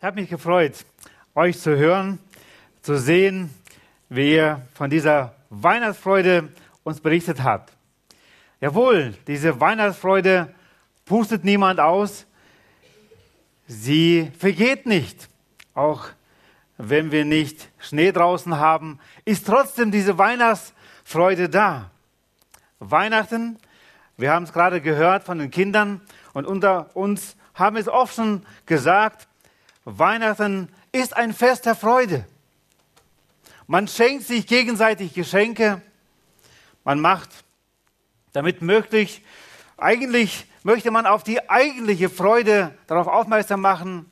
Ich habe mich gefreut, euch zu hören, zu sehen, wie ihr von dieser Weihnachtsfreude uns berichtet habt. Jawohl, diese Weihnachtsfreude pustet niemand aus. Sie vergeht nicht. Auch wenn wir nicht Schnee draußen haben, ist trotzdem diese Weihnachtsfreude da. Weihnachten, wir haben es gerade gehört von den Kindern und unter uns haben es oft schon gesagt, Weihnachten ist ein Fest der Freude. Man schenkt sich gegenseitig Geschenke. Man macht damit möglich, eigentlich möchte man auf die eigentliche Freude darauf aufmerksam machen,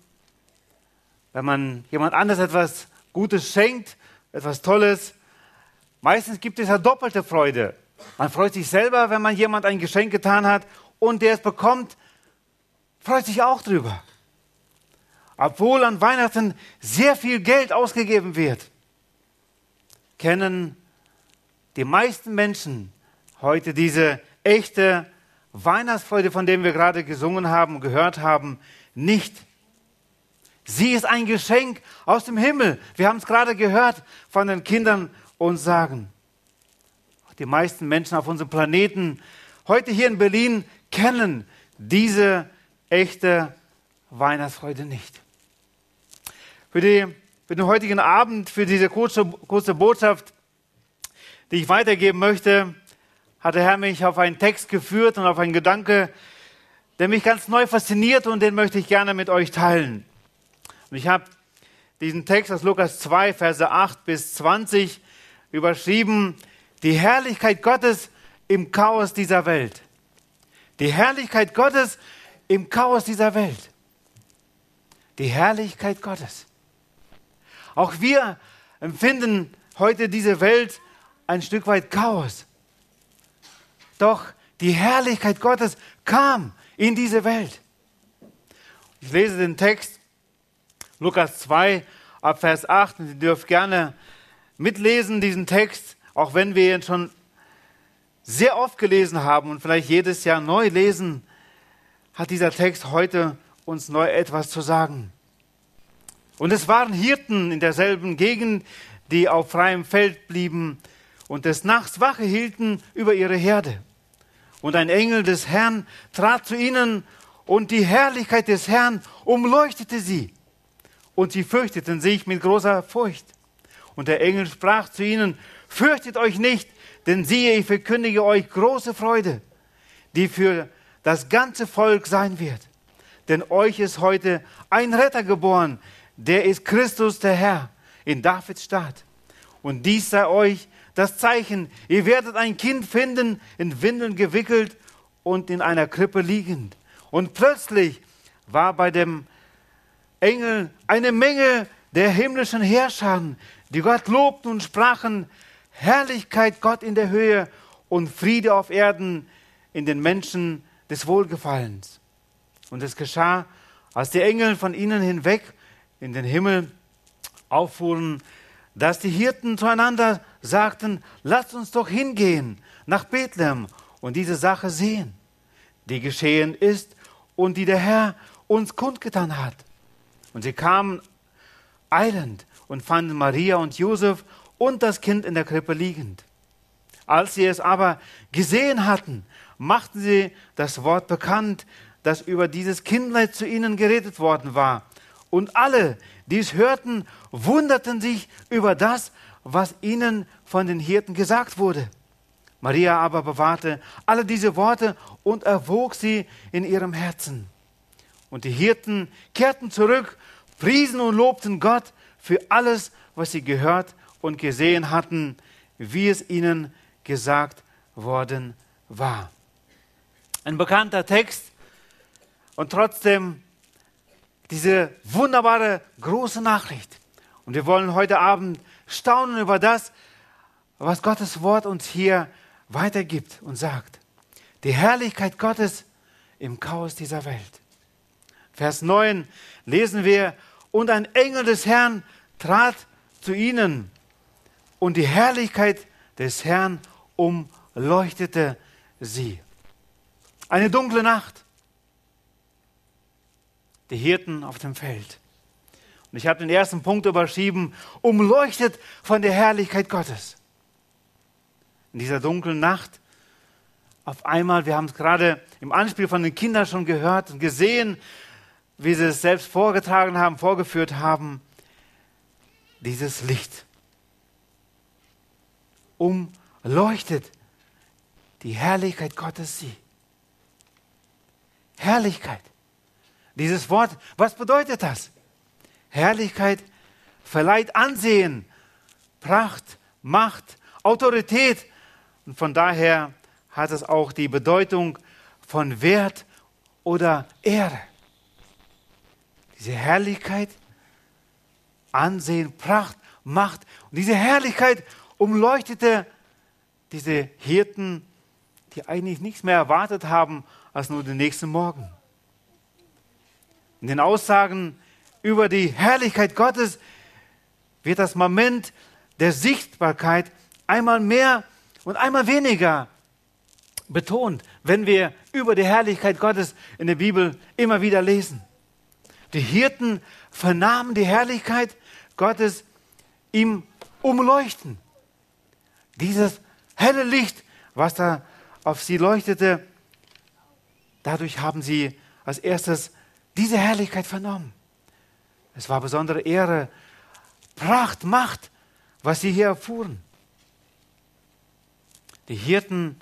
wenn man jemand anders etwas Gutes schenkt, etwas Tolles. Meistens gibt es ja doppelte Freude. Man freut sich selber, wenn man jemand ein Geschenk getan hat und der es bekommt, freut sich auch drüber obwohl an Weihnachten sehr viel Geld ausgegeben wird, kennen die meisten Menschen heute diese echte Weihnachtsfreude, von der wir gerade gesungen haben, gehört haben, nicht. Sie ist ein Geschenk aus dem Himmel. Wir haben es gerade gehört von den Kindern uns sagen. Die meisten Menschen auf unserem Planeten, heute hier in Berlin, kennen diese echte Weihnachtsfreude nicht für, die, für den heutigen Abend, für diese kurze, kurze Botschaft, die ich weitergeben möchte, hat der Herr mich auf einen Text geführt und auf einen Gedanke, der mich ganz neu fasziniert und den möchte ich gerne mit euch teilen. Und ich habe diesen Text aus Lukas 2, Verse 8 bis 20 überschrieben, die Herrlichkeit Gottes im Chaos dieser Welt. Die Herrlichkeit Gottes im Chaos dieser Welt. Die Herrlichkeit Gottes. Auch wir empfinden heute diese Welt ein Stück weit Chaos. Doch die Herrlichkeit Gottes kam in diese Welt. Ich lese den Text Lukas 2 ab Vers 8 und ihr dürft gerne mitlesen diesen Text, auch wenn wir ihn schon sehr oft gelesen haben und vielleicht jedes Jahr neu lesen, hat dieser Text heute uns neu etwas zu sagen. Und es waren Hirten in derselben Gegend, die auf freiem Feld blieben und des Nachts Wache hielten über ihre Herde. Und ein Engel des Herrn trat zu ihnen und die Herrlichkeit des Herrn umleuchtete sie. Und sie fürchteten sich mit großer Furcht. Und der Engel sprach zu ihnen, fürchtet euch nicht, denn siehe, ich verkündige euch große Freude, die für das ganze Volk sein wird. Denn euch ist heute ein Retter geboren, der ist Christus der Herr in Davids Stadt. Und dies sei euch das Zeichen, ihr werdet ein Kind finden, in Windeln gewickelt und in einer Krippe liegend. Und plötzlich war bei dem Engel eine Menge der himmlischen Herrscher, die Gott lobten und sprachen, Herrlichkeit Gott in der Höhe und Friede auf Erden in den Menschen des Wohlgefallens. Und es geschah, als die Engel von ihnen hinweg in den Himmel auffuhren, dass die Hirten zueinander sagten, lasst uns doch hingehen nach Bethlehem und diese Sache sehen, die geschehen ist und die der Herr uns kundgetan hat. Und sie kamen eilend und fanden Maria und Josef und das Kind in der Krippe liegend. Als sie es aber gesehen hatten, machten sie das Wort bekannt, das über dieses Kindlein zu ihnen geredet worden war. Und alle, die es hörten, wunderten sich über das, was ihnen von den Hirten gesagt wurde. Maria aber bewahrte alle diese Worte und erwog sie in ihrem Herzen. Und die Hirten kehrten zurück, priesen und lobten Gott für alles, was sie gehört und gesehen hatten, wie es ihnen gesagt worden war. Ein bekannter Text und trotzdem diese wunderbare große Nachricht. Und wir wollen heute Abend staunen über das, was Gottes Wort uns hier weitergibt und sagt. Die Herrlichkeit Gottes im Chaos dieser Welt. Vers 9 lesen wir, und ein Engel des Herrn trat zu ihnen und die Herrlichkeit des Herrn umleuchtete sie. Eine dunkle Nacht die Hirten auf dem Feld. Und ich habe den ersten Punkt überschrieben, umleuchtet von der Herrlichkeit Gottes. In dieser dunklen Nacht, auf einmal, wir haben es gerade im Anspiel von den Kindern schon gehört und gesehen, wie sie es selbst vorgetragen haben, vorgeführt haben, dieses Licht umleuchtet die Herrlichkeit Gottes sie. Herrlichkeit. Dieses Wort, was bedeutet das? Herrlichkeit verleiht Ansehen, Pracht, Macht, Autorität. Und von daher hat es auch die Bedeutung von Wert oder Ehre. Diese Herrlichkeit, Ansehen, Pracht, Macht. Und diese Herrlichkeit umleuchtete diese Hirten, die eigentlich nichts mehr erwartet haben als nur den nächsten Morgen. In den Aussagen über die Herrlichkeit Gottes wird das Moment der Sichtbarkeit einmal mehr und einmal weniger betont, wenn wir über die Herrlichkeit Gottes in der Bibel immer wieder lesen. Die Hirten vernahmen die Herrlichkeit Gottes im Umleuchten. Dieses helle Licht, was da auf sie leuchtete, dadurch haben sie als erstes diese Herrlichkeit vernommen. Es war besondere Ehre, Pracht, Macht, was sie hier erfuhren. Die Hirten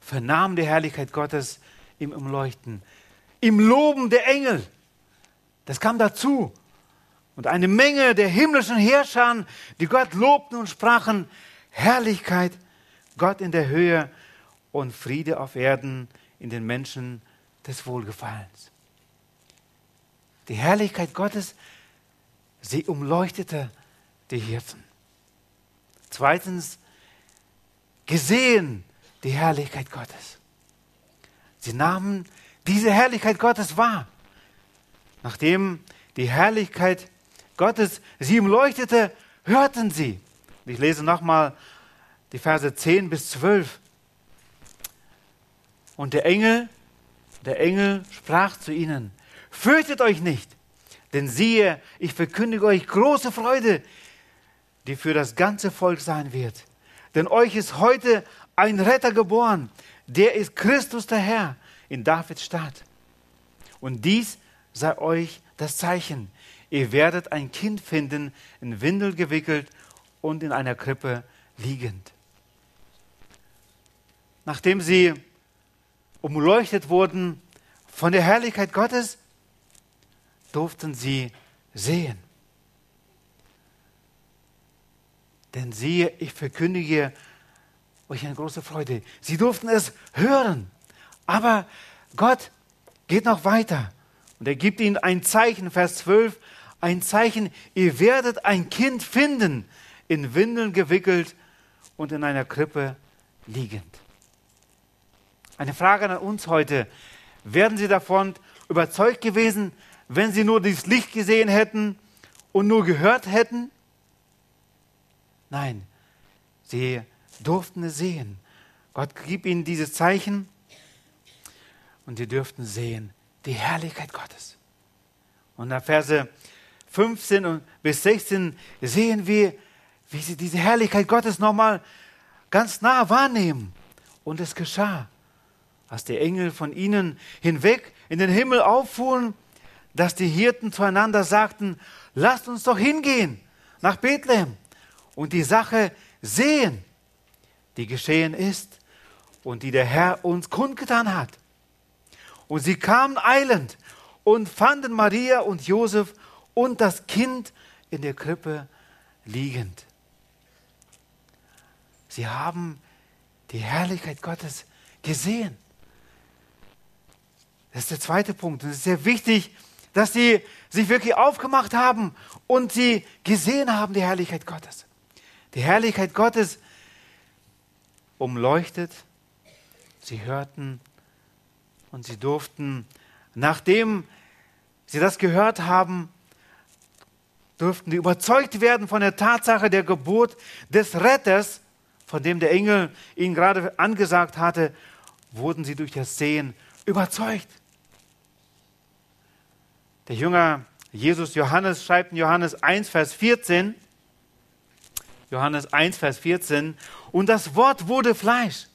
vernahmen die Herrlichkeit Gottes im Umleuchten, im Loben der Engel. Das kam dazu. Und eine Menge der himmlischen Herrscher, die Gott lobten und sprachen, Herrlichkeit, Gott in der Höhe und Friede auf Erden in den Menschen des Wohlgefallens. Die Herrlichkeit Gottes, sie umleuchtete die Hirten. Zweitens, gesehen die Herrlichkeit Gottes. Sie nahmen diese Herrlichkeit Gottes wahr. Nachdem die Herrlichkeit Gottes sie umleuchtete, hörten sie. Ich lese nochmal die Verse 10 bis 12. Und der Engel, der Engel sprach zu ihnen, fürchtet euch nicht, denn siehe, ich verkündige euch große Freude, die für das ganze Volk sein wird. Denn euch ist heute ein Retter geboren, der ist Christus der Herr in Davids Stadt. Und dies sei euch das Zeichen. Ihr werdet ein Kind finden, in Windel gewickelt und in einer Krippe liegend. Nachdem sie umleuchtet wurden von der Herrlichkeit Gottes, durften sie sehen. Denn siehe, ich verkündige euch eine große Freude. Sie durften es hören. Aber Gott geht noch weiter. Und er gibt ihnen ein Zeichen, Vers 12, ein Zeichen, ihr werdet ein Kind finden, in Windeln gewickelt und in einer Krippe liegend. Eine Frage an uns heute. Wären Sie davon überzeugt gewesen, wenn Sie nur dieses Licht gesehen hätten und nur gehört hätten? Nein, Sie durften es sehen. Gott gibt ihnen dieses Zeichen und sie dürften sehen die Herrlichkeit Gottes. Und in Verse 15 bis 16 sehen wir, wie sie diese Herrlichkeit Gottes nochmal ganz nah wahrnehmen. Und es geschah als die Engel von ihnen hinweg in den Himmel auffuhren, dass die Hirten zueinander sagten, lasst uns doch hingehen nach Bethlehem und die Sache sehen, die geschehen ist und die der Herr uns kundgetan hat. Und sie kamen eilend und fanden Maria und Josef und das Kind in der Krippe liegend. Sie haben die Herrlichkeit Gottes gesehen. Das ist der zweite Punkt. Und es ist sehr wichtig, dass sie sich wirklich aufgemacht haben und sie gesehen haben, die Herrlichkeit Gottes. Die Herrlichkeit Gottes umleuchtet. Sie hörten und sie durften, nachdem sie das gehört haben, durften sie überzeugt werden von der Tatsache der Geburt des Retters, von dem der Engel ihnen gerade angesagt hatte, wurden sie durch das Sehen überzeugt. Der Jünger Jesus, Johannes schreibt in Johannes 1, Vers 14, Johannes 1, Vers 14, und das Wort wurde Fleisch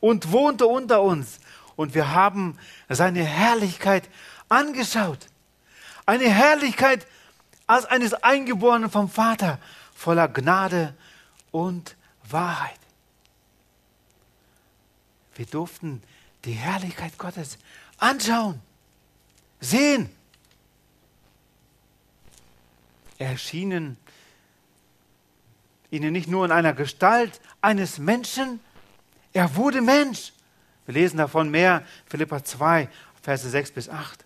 und wohnte unter uns und wir haben seine Herrlichkeit angeschaut. Eine Herrlichkeit als eines Eingeborenen vom Vater, voller Gnade und Wahrheit. Wir durften die Herrlichkeit Gottes anschauen, sehen. Er erschienen ihnen nicht nur in einer Gestalt eines Menschen, er wurde Mensch. Wir lesen davon mehr, Philippa 2, Verse 6 bis 8,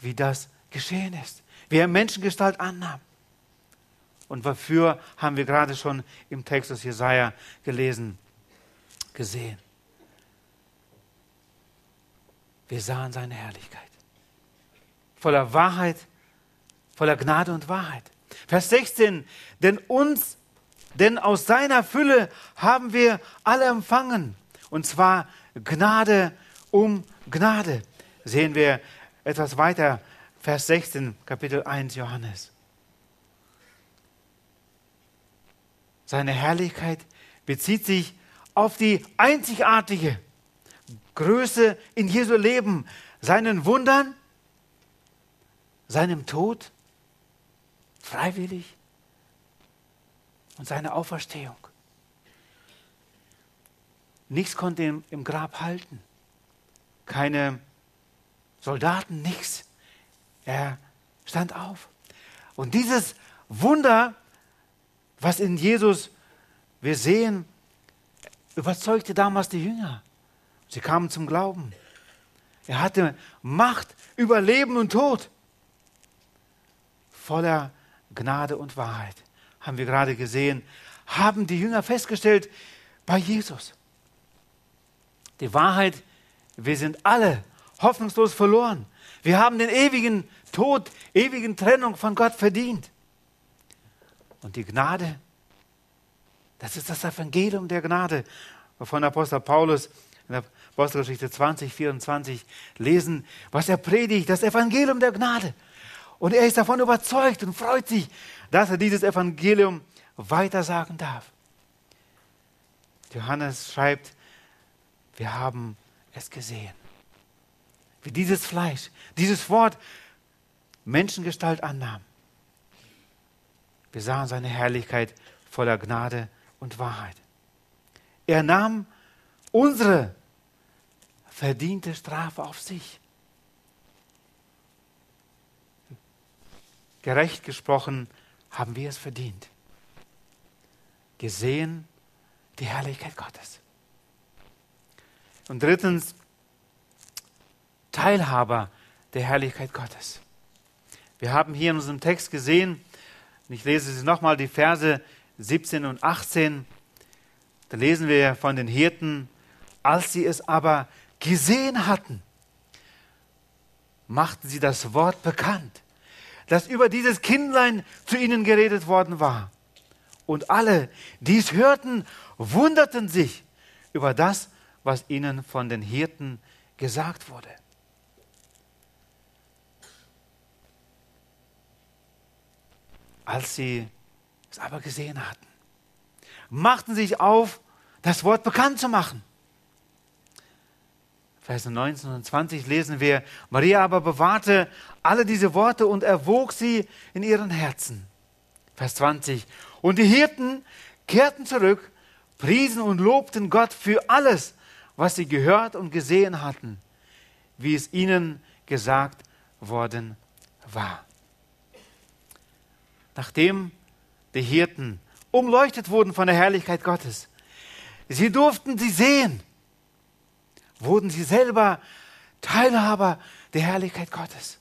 wie das geschehen ist, wie er Menschengestalt annahm. Und wofür haben wir gerade schon im Text aus Jesaja gelesen, gesehen. Wir sahen seine Herrlichkeit. Voller Wahrheit, voller Gnade und Wahrheit. Vers 16, denn uns denn aus seiner Fülle haben wir alle empfangen. Und zwar Gnade um Gnade. Sehen wir etwas weiter, Vers 16, Kapitel 1 Johannes. Seine Herrlichkeit bezieht sich auf die einzigartige Größe in Jesu Leben, seinen Wundern, seinem Tod, freiwillig und seine Auferstehung. Nichts konnte ihn im Grab halten. Keine Soldaten, nichts. Er stand auf. Und dieses Wunder, was in Jesus wir sehen, überzeugte damals die Jünger. Sie kamen zum Glauben. Er hatte Macht über Leben und Tod. Voller Gnade und Wahrheit haben wir gerade gesehen, haben die Jünger festgestellt bei Jesus. Die Wahrheit, wir sind alle hoffnungslos verloren. Wir haben den ewigen Tod, ewigen Trennung von Gott verdient. Und die Gnade, das ist das Evangelium der Gnade, wovon Apostel Paulus in der Apostelgeschichte 20, 24 lesen, was er predigt, das Evangelium der Gnade. Und er ist davon überzeugt und freut sich, dass er dieses Evangelium weitersagen darf. Johannes schreibt, wir haben es gesehen. Wie dieses Fleisch, dieses Wort Menschengestalt annahm. Wir sahen seine Herrlichkeit voller Gnade und Wahrheit. Er nahm unsere verdiente Strafe auf sich. Gerecht gesprochen haben wir es verdient. Gesehen die Herrlichkeit Gottes. Und drittens, Teilhaber der Herrlichkeit Gottes. Wir haben hier in unserem Text gesehen, und ich lese sie nochmal, die Verse 17 und 18. Da lesen wir von den Hirten, als sie es aber gesehen hatten, machten sie das Wort bekannt, das über dieses Kindlein zu ihnen geredet worden war. Und alle, die es hörten, wunderten sich über das, was ihnen von den Hirten gesagt wurde. Als sie es aber gesehen hatten, machten sich auf, das Wort bekannt zu machen. Vers 19 und 20 lesen wir, Maria aber bewahrte alle diese Worte und erwog sie in ihren Herzen. Vers 20, und die Hirten kehrten zurück, priesen und lobten Gott für alles, was sie gehört und gesehen hatten, wie es ihnen gesagt worden war. Nachdem die Hirten umleuchtet wurden von der Herrlichkeit Gottes, sie durften sie sehen, wurden sie selber Teilhaber der Herrlichkeit Gottes.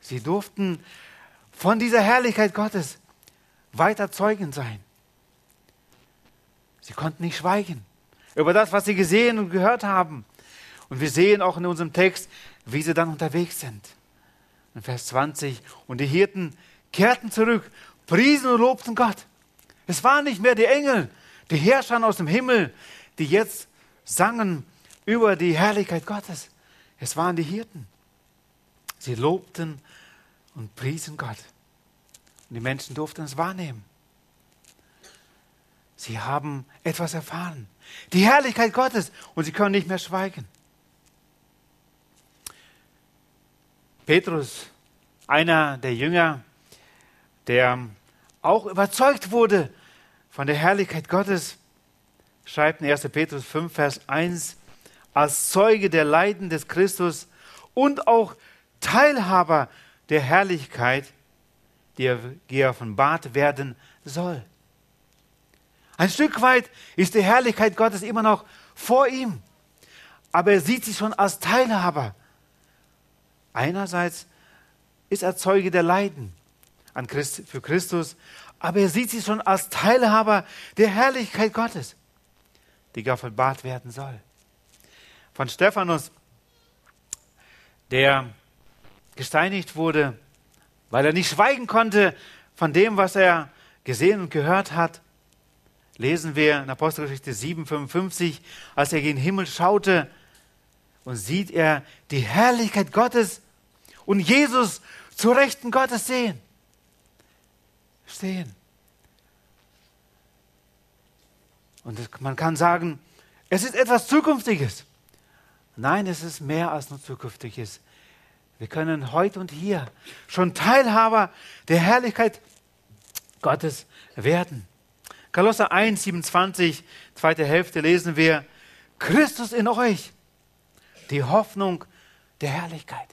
Sie durften von dieser Herrlichkeit Gottes weiter Zeugen sein. Sie konnten nicht schweigen über das, was sie gesehen und gehört haben. Und wir sehen auch in unserem Text, wie sie dann unterwegs sind. In Vers 20, und die Hirten kehrten zurück, priesen und lobten Gott. Es waren nicht mehr die Engel, die Herrscher aus dem Himmel, die jetzt sangen über die Herrlichkeit Gottes. Es waren die Hirten. Sie lobten und priesen Gott. Und die Menschen durften es wahrnehmen. Sie haben etwas erfahren. Die Herrlichkeit Gottes und sie können nicht mehr schweigen. Petrus, einer der Jünger, der auch überzeugt wurde von der Herrlichkeit Gottes, schreibt in 1. Petrus 5, Vers 1, als Zeuge der Leiden des Christus und auch Teilhaber der Herrlichkeit, die geoffenbart werden soll. Ein Stück weit ist die Herrlichkeit Gottes immer noch vor ihm, aber er sieht sich schon als Teilhaber. Einerseits ist er Zeuge der Leiden für Christus, aber er sieht sich schon als Teilhaber der Herrlichkeit Gottes, die geoffenbart werden soll. Von Stephanus, der gesteinigt wurde, weil er nicht schweigen konnte von dem, was er gesehen und gehört hat, lesen wir in Apostelgeschichte 7,55, als er gen Himmel schaute und sieht er die Herrlichkeit Gottes und Jesus zu Rechten Gottes sehen. Stehen. Und man kann sagen, es ist etwas Zukünftiges. Nein, es ist mehr als nur Zukünftiges. Wir können heute und hier schon Teilhaber der Herrlichkeit Gottes werden. Kolosser 1, 27, zweite Hälfte lesen wir, Christus in euch, die Hoffnung der Herrlichkeit.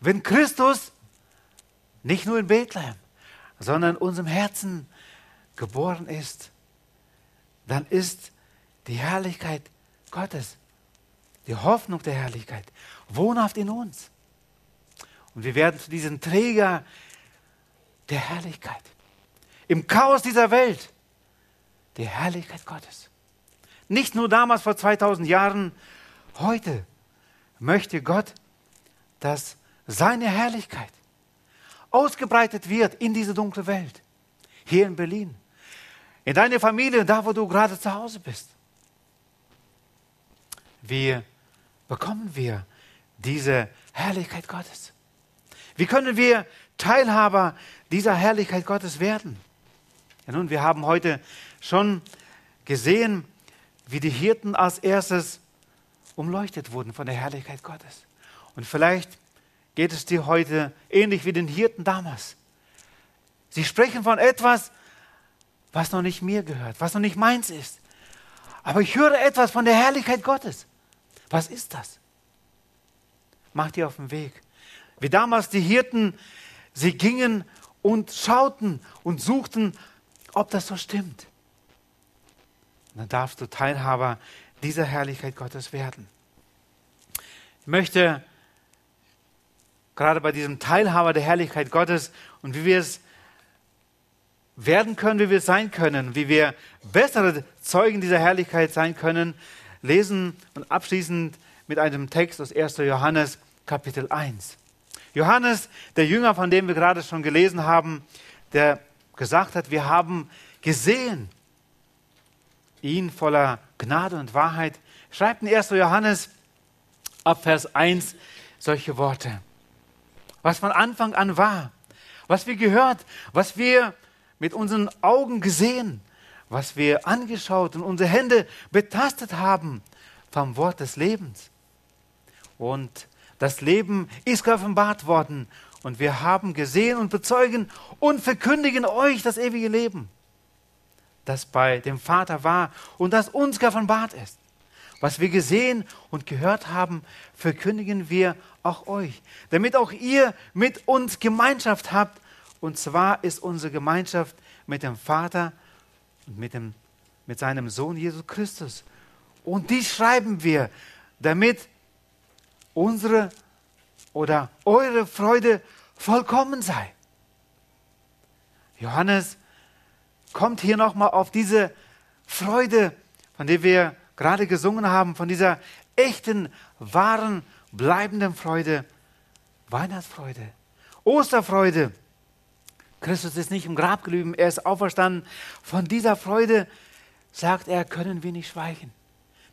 Wenn Christus nicht nur in Bethlehem, sondern in unserem Herzen geboren ist, dann ist die Herrlichkeit Gottes, die Hoffnung der Herrlichkeit, wohnhaft in uns. Und wir werden zu diesem Träger der Herrlichkeit im Chaos dieser Welt die Herrlichkeit Gottes. Nicht nur damals vor 2000 Jahren, heute möchte Gott, dass seine Herrlichkeit ausgebreitet wird in diese dunkle Welt. Hier in Berlin. In deine Familie, da wo du gerade zu Hause bist. Wie bekommen wir diese Herrlichkeit Gottes? Wie können wir Teilhaber dieser Herrlichkeit Gottes werden? Ja, nun, wir haben heute schon gesehen, wie die Hirten als erstes umleuchtet wurden von der Herrlichkeit Gottes. Und vielleicht geht es dir heute ähnlich wie den Hirten damals. Sie sprechen von etwas, was noch nicht mir gehört, was noch nicht meins ist. Aber ich höre etwas von der Herrlichkeit Gottes. Was ist das? Mach dir auf den Weg. Wie damals die Hirten, sie gingen und schauten und suchten ob das so stimmt. Dann darfst du Teilhaber dieser Herrlichkeit Gottes werden. Ich möchte gerade bei diesem Teilhaber der Herrlichkeit Gottes und wie wir es werden können, wie wir es sein können, wie wir bessere Zeugen dieser Herrlichkeit sein können, lesen und abschließend mit einem Text aus 1. Johannes Kapitel 1. Johannes, der Jünger, von dem wir gerade schon gelesen haben, der gesagt hat, wir haben gesehen ihn voller Gnade und Wahrheit, schreibt in 1. Johannes ab Vers 1 solche Worte. Was von Anfang an war, was wir gehört, was wir mit unseren Augen gesehen, was wir angeschaut und unsere Hände betastet haben vom Wort des Lebens. Und das Leben ist geoffenbart worden und wir haben gesehen und bezeugen und verkündigen euch das ewige Leben, das bei dem Vater war und das uns geoffenbart ist. Was wir gesehen und gehört haben, verkündigen wir auch euch, damit auch ihr mit uns Gemeinschaft habt. Und zwar ist unsere Gemeinschaft mit dem Vater mit, dem, mit seinem Sohn Jesus Christus. Und die schreiben wir, damit unsere oder eure Freude vollkommen sei. Johannes kommt hier nochmal auf diese Freude, von der wir gerade gesungen haben, von dieser echten, wahren, bleibenden Freude, Weihnachtsfreude, Osterfreude. Christus ist nicht im Grab geblieben, er ist auferstanden. Von dieser Freude, sagt er, können wir nicht schweigen,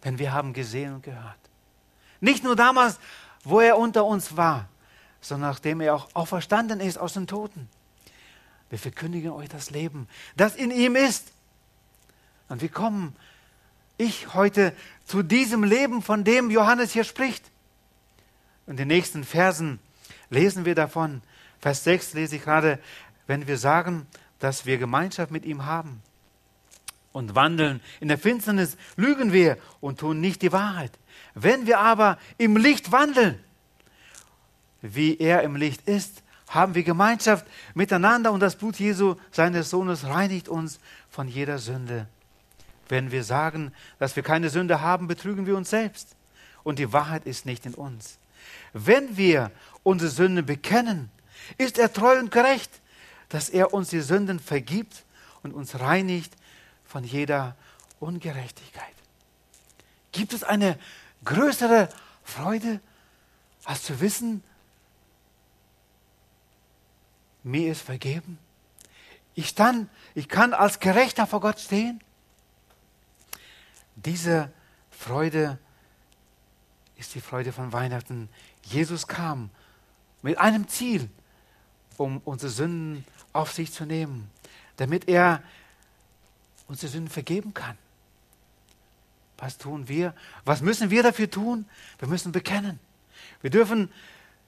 denn wir haben gesehen und gehört. Nicht nur damals, wo er unter uns war, sondern nachdem er auch auferstanden ist aus den Toten. Wir verkündigen euch das Leben, das in ihm ist. Und wir kommen, ich heute, zu diesem Leben, von dem Johannes hier spricht. In den nächsten Versen lesen wir davon. Vers 6 lese ich gerade, wenn wir sagen, dass wir Gemeinschaft mit ihm haben und wandeln in der Finsternis, lügen wir und tun nicht die Wahrheit. Wenn wir aber im Licht wandeln, wie er im Licht ist, haben wir Gemeinschaft miteinander und das Blut Jesu, seines Sohnes, reinigt uns von jeder Sünde. Wenn wir sagen, dass wir keine Sünde haben, betrügen wir uns selbst und die Wahrheit ist nicht in uns. Wenn wir unsere Sünden bekennen, ist er treu und gerecht, dass er uns die Sünden vergibt und uns reinigt von jeder Ungerechtigkeit. Gibt es eine größere Freude, als zu wissen, mir ist vergeben. Ich, stand, ich kann als Gerechter vor Gott stehen. Diese Freude ist die Freude von Weihnachten. Jesus kam mit einem Ziel, um unsere Sünden auf sich zu nehmen, damit er unsere Sünden vergeben kann. Was tun wir? Was müssen wir dafür tun? Wir müssen bekennen. Wir dürfen,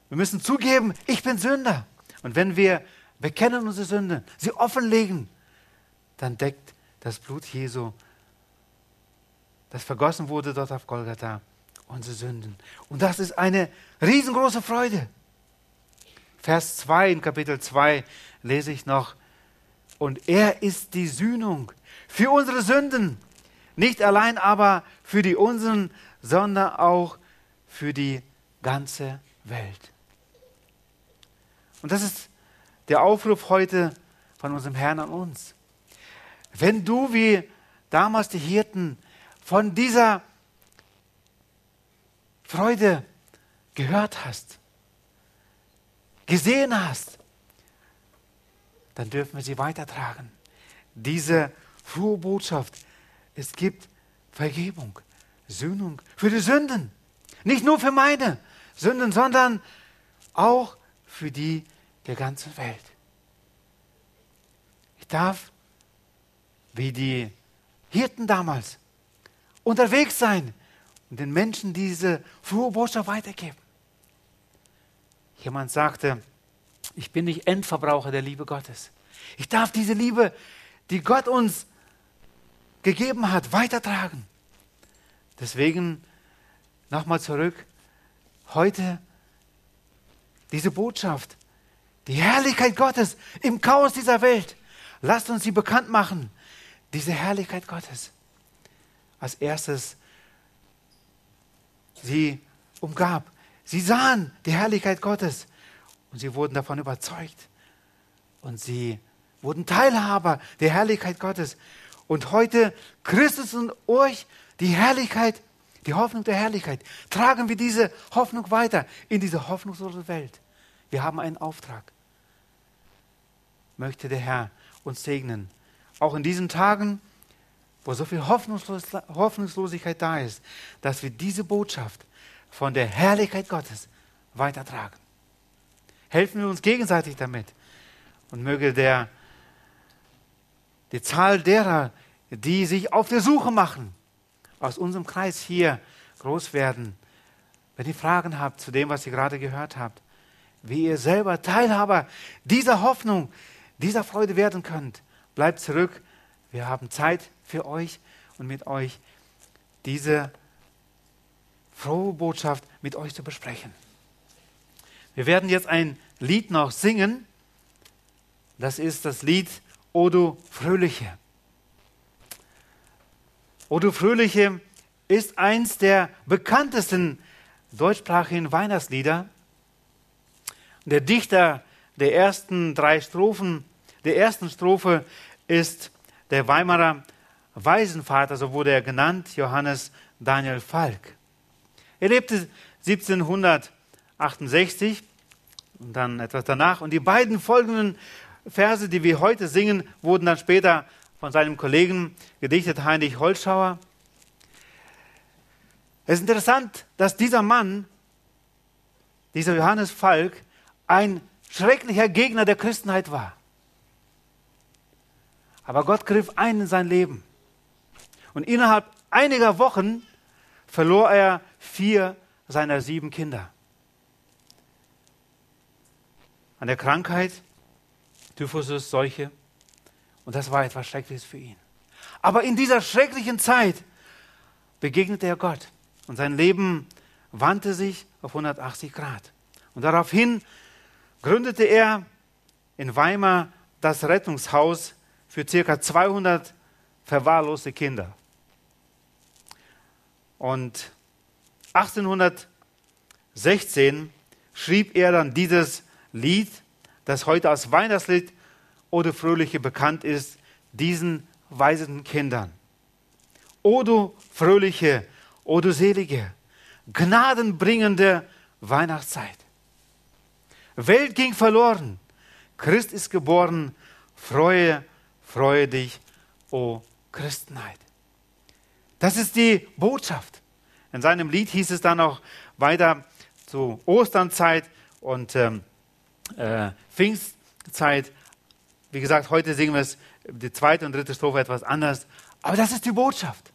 wir müssen zugeben, ich bin Sünder. Und wenn wir bekennen unsere Sünde, sie offenlegen, dann deckt das Blut Jesu, das vergossen wurde dort auf Golgatha, unsere Sünden. Und das ist eine riesengroße Freude. Vers 2 in Kapitel 2 lese ich noch, und er ist die Sühnung für unsere Sünden, nicht allein aber für die unseren, sondern auch für die ganze Welt. Und das ist der Aufruf heute von unserem Herrn an uns. Wenn du wie damals die Hirten von dieser Freude gehört hast, gesehen hast, dann dürfen wir sie weitertragen. Diese frohe Botschaft, es gibt Vergebung, Sühnung für die Sünden. Nicht nur für meine Sünden, sondern auch für die der ganzen Welt. Ich darf, wie die Hirten damals, unterwegs sein und den Menschen diese frohe Botschaft weitergeben. Jemand sagte, ich bin nicht Endverbraucher der Liebe Gottes. Ich darf diese Liebe, die Gott uns gegeben hat, weitertragen. Deswegen nochmal zurück. Heute diese Botschaft, die Herrlichkeit Gottes im Chaos dieser Welt. Lasst uns sie bekannt machen. Diese Herrlichkeit Gottes. Als erstes sie umgab. Sie sahen die Herrlichkeit Gottes und sie wurden davon überzeugt. Und sie wurden Teilhaber der Herrlichkeit Gottes. Und heute Christus und euch die Herrlichkeit, die Hoffnung der Herrlichkeit. Tragen wir diese Hoffnung weiter in diese hoffnungslose Welt. Wir haben einen Auftrag möchte der Herr uns segnen. Auch in diesen Tagen, wo so viel Hoffnungslos Hoffnungslosigkeit da ist, dass wir diese Botschaft von der Herrlichkeit Gottes weitertragen. Helfen wir uns gegenseitig damit und möge der, die Zahl derer, die sich auf der Suche machen, aus unserem Kreis hier groß werden. Wenn ihr Fragen habt zu dem, was ihr gerade gehört habt, wie ihr selber Teilhaber dieser Hoffnung, dieser Freude werden könnt. Bleibt zurück. Wir haben Zeit für euch und mit euch diese frohe Botschaft mit euch zu besprechen. Wir werden jetzt ein Lied noch singen. Das ist das Lied O du Fröhliche. O du Fröhliche ist eins der bekanntesten deutschsprachigen Weihnachtslieder. Der Dichter der ersten drei Strophen, der ersten Strophe ist der Weimarer Waisenvater, so wurde er genannt, Johannes Daniel Falk. Er lebte 1768 und dann etwas danach. Und die beiden folgenden Verse, die wir heute singen, wurden dann später von seinem Kollegen gedichtet, Heinrich Holzschauer. Es ist interessant, dass dieser Mann, dieser Johannes Falk, ein schrecklicher Gegner der Christenheit war. Aber Gott griff ein in sein Leben. Und innerhalb einiger Wochen verlor er vier seiner sieben Kinder. An der Krankheit, Typhus, Seuche. Und das war etwas Schreckliches für ihn. Aber in dieser schrecklichen Zeit begegnete er Gott. Und sein Leben wandte sich auf 180 Grad. Und daraufhin gründete er in Weimar das Rettungshaus für ca. 200 verwahrloste Kinder. Und 1816 schrieb er dann dieses Lied, das heute als Weihnachtslied oder Fröhliche bekannt ist, diesen weisen Kindern. O du fröhliche, o du selige, gnadenbringende Weihnachtszeit. Welt ging verloren, Christ ist geboren, freue, freue dich, o Christenheit. Das ist die Botschaft. In seinem Lied hieß es dann auch weiter zu Osternzeit und ähm, äh, Pfingstzeit. Wie gesagt, heute singen wir es die zweite und dritte Strophe etwas anders. Aber das ist die Botschaft.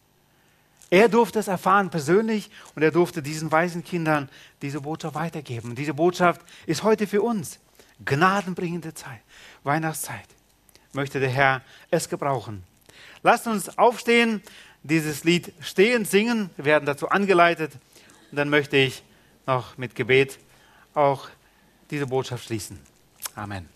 Er durfte es erfahren persönlich und er durfte diesen weisen Kindern diese Botschaft weitergeben. Und diese Botschaft ist heute für uns gnadenbringende Zeit, Weihnachtszeit. Möchte der Herr es gebrauchen. Lasst uns aufstehen, dieses Lied stehend singen. Wir werden dazu angeleitet. Und dann möchte ich noch mit Gebet auch diese Botschaft schließen. Amen.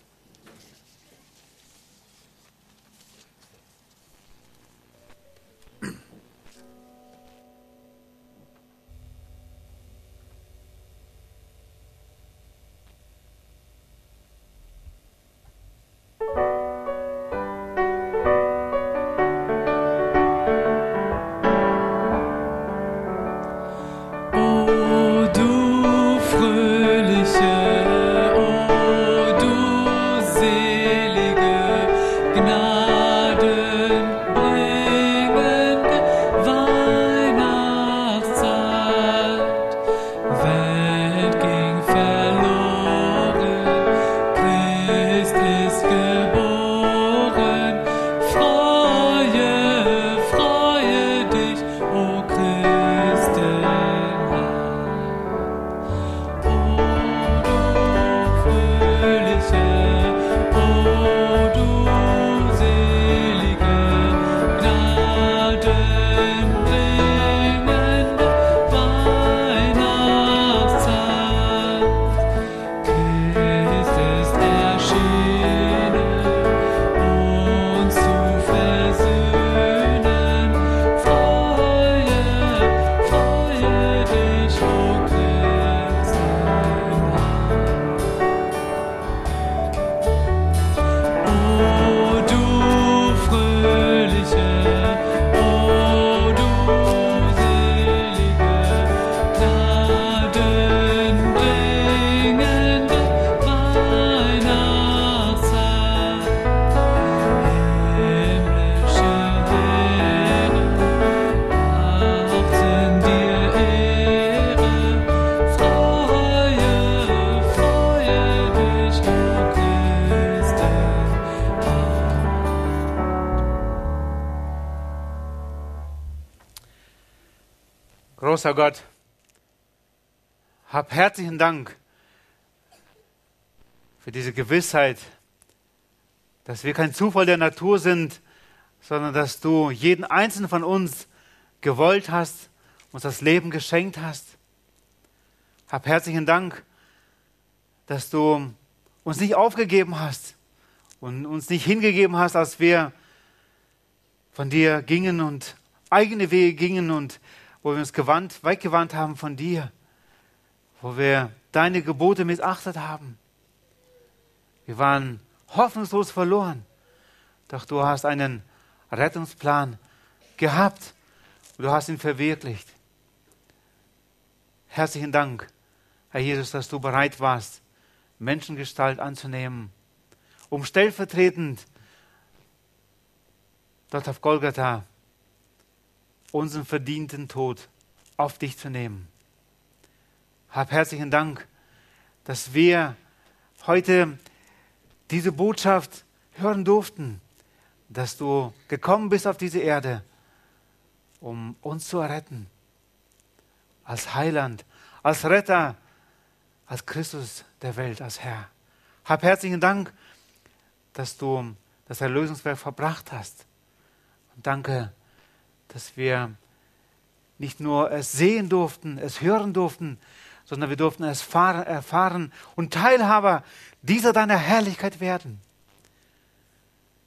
Großer Gott, hab herzlichen Dank für diese Gewissheit, dass wir kein Zufall der Natur sind, sondern dass du jeden einzelnen von uns gewollt hast, uns das Leben geschenkt hast. Hab herzlichen Dank, dass du uns nicht aufgegeben hast und uns nicht hingegeben hast, als wir von dir gingen und eigene Wege gingen und wo wir uns gewandt, weggewandt haben von dir, wo wir deine Gebote missachtet haben. Wir waren hoffnungslos verloren, doch du hast einen Rettungsplan gehabt und du hast ihn verwirklicht. Herzlichen Dank, Herr Jesus, dass du bereit warst, Menschengestalt anzunehmen, um stellvertretend dort auf Golgatha unseren verdienten Tod auf dich zu nehmen. Hab herzlichen Dank, dass wir heute diese Botschaft hören durften, dass du gekommen bist auf diese Erde, um uns zu erretten, als Heiland, als Retter, als Christus der Welt, als Herr. Hab herzlichen Dank, dass du das Erlösungswerk verbracht hast. Und danke, dass wir nicht nur es sehen durften, es hören durften, sondern wir durften es erfahren und Teilhaber dieser deiner Herrlichkeit werden.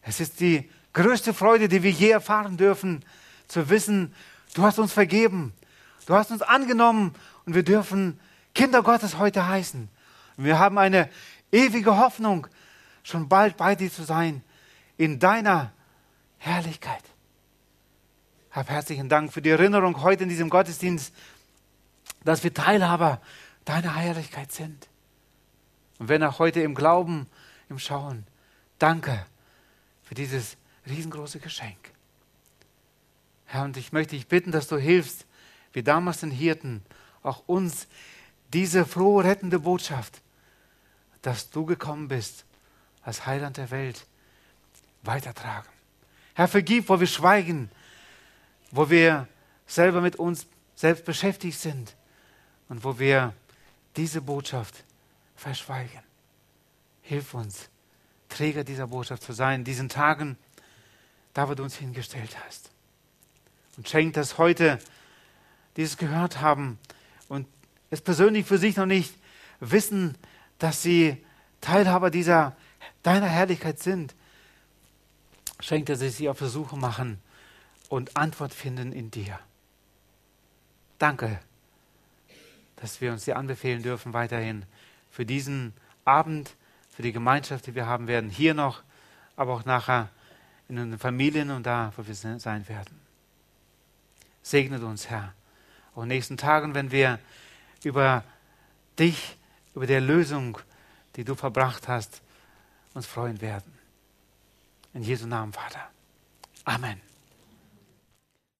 Es ist die größte Freude, die wir je erfahren dürfen, zu wissen, du hast uns vergeben, du hast uns angenommen und wir dürfen Kinder Gottes heute heißen. Und wir haben eine ewige Hoffnung, schon bald bei dir zu sein, in deiner Herrlichkeit. Hab herzlichen Dank für die Erinnerung heute in diesem Gottesdienst, dass wir Teilhaber deiner Herrlichkeit sind. Und wenn auch heute im Glauben, im Schauen, danke für dieses riesengroße Geschenk. Herr, und ich möchte dich bitten, dass du hilfst, wie damals den Hirten, auch uns diese frohe, rettende Botschaft, dass du gekommen bist als Heiland der Welt, weitertragen. Herr, vergib, wo wir schweigen, wo wir selber mit uns selbst beschäftigt sind und wo wir diese Botschaft verschweigen. Hilf uns, Träger dieser Botschaft zu sein, in diesen Tagen, da wo du uns hingestellt hast. Und schenk, dass heute dieses gehört haben und es persönlich für sich noch nicht wissen, dass sie Teilhaber dieser deiner Herrlichkeit sind. Schenk, dass sie sich auf Versuche machen und Antwort finden in dir. Danke, dass wir uns dir anbefehlen dürfen weiterhin für diesen Abend, für die Gemeinschaft, die wir haben werden, hier noch, aber auch nachher in unseren Familien und da, wo wir sein werden. Segnet uns, Herr. Auch in den nächsten Tagen, wenn wir über dich, über die Erlösung, die du verbracht hast, uns freuen werden. In Jesu Namen, Vater. Amen.